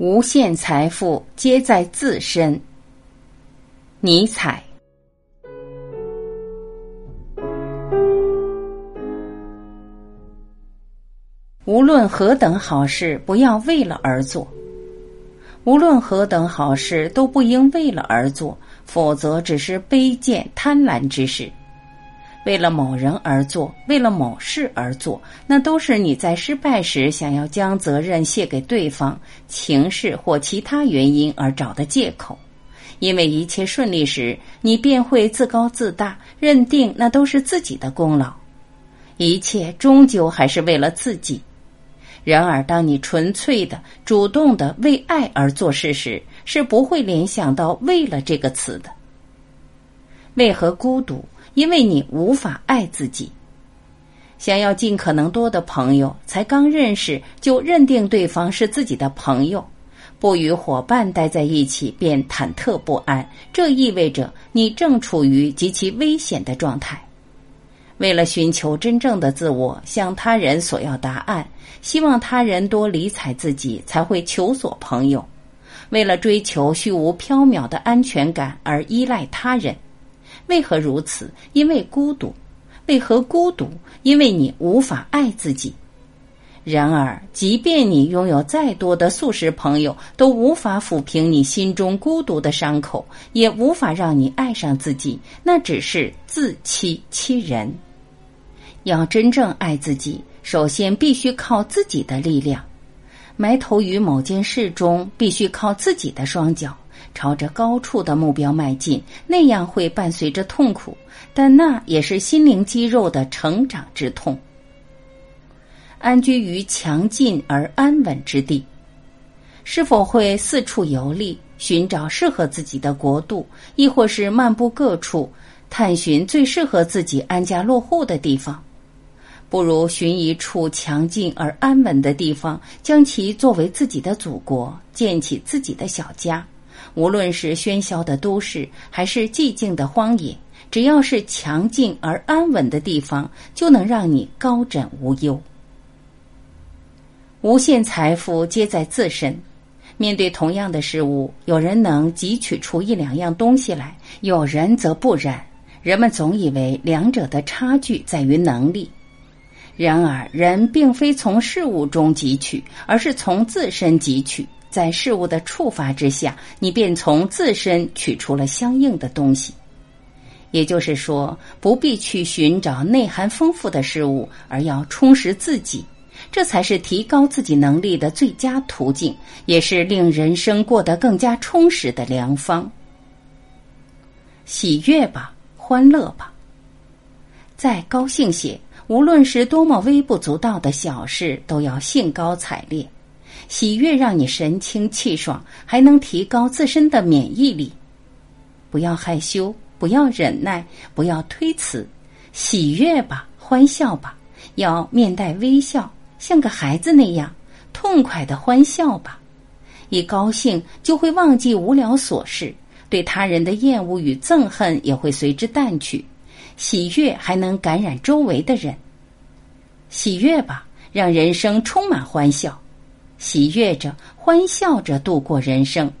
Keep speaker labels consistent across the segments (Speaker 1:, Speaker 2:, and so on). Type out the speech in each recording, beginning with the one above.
Speaker 1: 无限财富皆在自身。尼采。无论何等好事，不要为了而做；无论何等好事，都不应为了而做，否则只是卑贱贪婪之事。为了某人而做，为了某事而做，那都是你在失败时想要将责任卸给对方、情势或其他原因而找的借口。因为一切顺利时，你便会自高自大，认定那都是自己的功劳。一切终究还是为了自己。然而，当你纯粹的、主动的为爱而做事时，是不会联想到“为了”这个词的。为何孤独？因为你无法爱自己，想要尽可能多的朋友，才刚认识就认定对方是自己的朋友，不与伙伴待在一起便忐忑不安，这意味着你正处于极其危险的状态。为了寻求真正的自我，向他人索要答案，希望他人多理睬自己，才会求索朋友。为了追求虚无缥缈的安全感而依赖他人。为何如此？因为孤独。为何孤独？因为你无法爱自己。然而，即便你拥有再多的素食朋友，都无法抚平你心中孤独的伤口，也无法让你爱上自己。那只是自欺欺人。要真正爱自己，首先必须靠自己的力量。埋头于某件事中，必须靠自己的双脚。朝着高处的目标迈进，那样会伴随着痛苦，但那也是心灵肌肉的成长之痛。安居于强劲而安稳之地，是否会四处游历，寻找适合自己的国度，亦或是漫步各处，探寻最适合自己安家落户的地方？不如寻一处强劲而安稳的地方，将其作为自己的祖国，建起自己的小家。无论是喧嚣的都市，还是寂静的荒野，只要是强劲而安稳的地方，就能让你高枕无忧。无限财富皆在自身。面对同样的事物，有人能汲取出一两样东西来，有人则不然。人们总以为两者的差距在于能力，然而人并非从事物中汲取，而是从自身汲取。在事物的触发之下，你便从自身取出了相应的东西。也就是说，不必去寻找内涵丰富的事物，而要充实自己，这才是提高自己能力的最佳途径，也是令人生过得更加充实的良方。喜悦吧，欢乐吧，再高兴些，无论是多么微不足道的小事，都要兴高采烈。喜悦让你神清气爽，还能提高自身的免疫力。不要害羞，不要忍耐，不要推辞，喜悦吧，欢笑吧，要面带微笑，像个孩子那样痛快的欢笑吧。一高兴就会忘记无聊琐事，对他人的厌恶与憎恨也会随之淡去。喜悦还能感染周围的人。喜悦吧，让人生充满欢笑。喜悦着，欢笑着度过人生。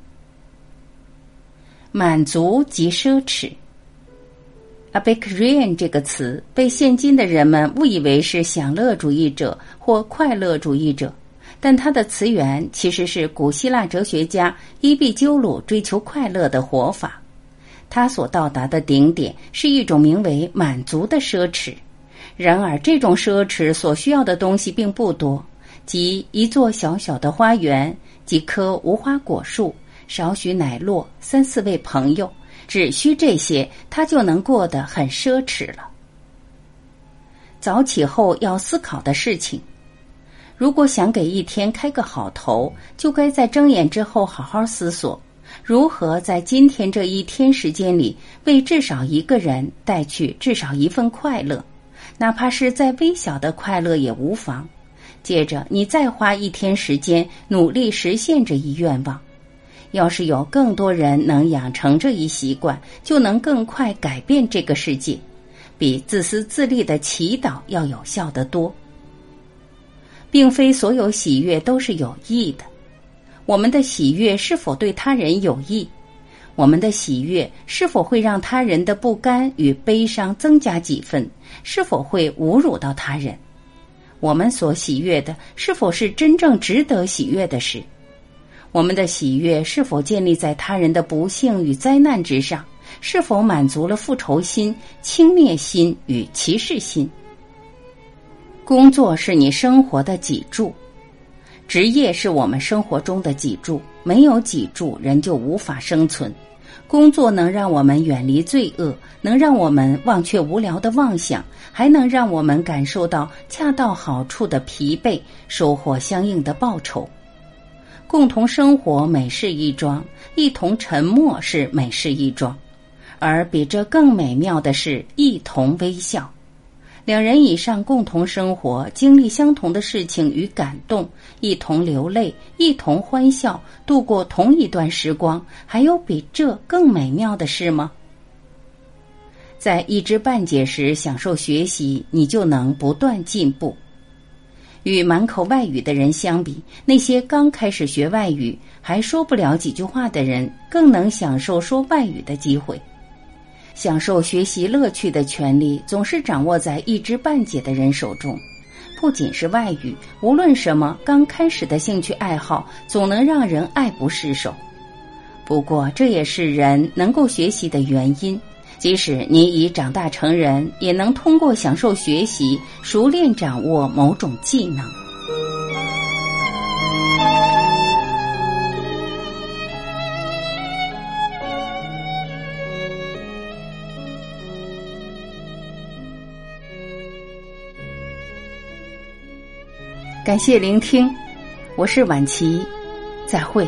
Speaker 1: 满足即奢侈。a b i c r i a n 这个词被现今的人们误以为是享乐主义者或快乐主义者，但它的词源其实是古希腊哲学家伊壁鸠鲁追求快乐的活法。他所到达的顶点是一种名为满足的奢侈。然而，这种奢侈所需要的东西并不多。即一座小小的花园，几棵无花果树，少许奶酪，三四位朋友，只需这些，他就能过得很奢侈了。早起后要思考的事情，如果想给一天开个好头，就该在睁眼之后好好思索，如何在今天这一天时间里，为至少一个人带去至少一份快乐，哪怕是再微小的快乐也无妨。接着，你再花一天时间努力实现这一愿望。要是有更多人能养成这一习惯，就能更快改变这个世界，比自私自利的祈祷要有效得多。并非所有喜悦都是有益的，我们的喜悦是否对他人有益？我们的喜悦是否会让他人的不甘与悲伤增加几分？是否会侮辱到他人？我们所喜悦的是否是真正值得喜悦的事？我们的喜悦是否建立在他人的不幸与灾难之上？是否满足了复仇心、轻蔑心与歧视心？工作是你生活的脊柱，职业是我们生活中的脊柱。没有脊柱，人就无法生存。工作能让我们远离罪恶，能让我们忘却无聊的妄想，还能让我们感受到恰到好处的疲惫，收获相应的报酬。共同生活美事一桩，一同沉默是美事一桩。而比这更美妙的是一同微笑，两人以上共同生活，经历相同的事情与感动，一同流泪，一同欢笑，度过同一段时光，还有比这更美妙的事吗？在一知半解时享受学习，你就能不断进步。与满口外语的人相比，那些刚开始学外语还说不了几句话的人，更能享受说外语的机会。享受学习乐趣的权利总是掌握在一知半解的人手中。不仅是外语，无论什么刚开始的兴趣爱好，总能让人爱不释手。不过，这也是人能够学习的原因。即使你已长大成人，也能通过享受学习，熟练掌握某种技能。感谢聆听，我是晚琪，再会。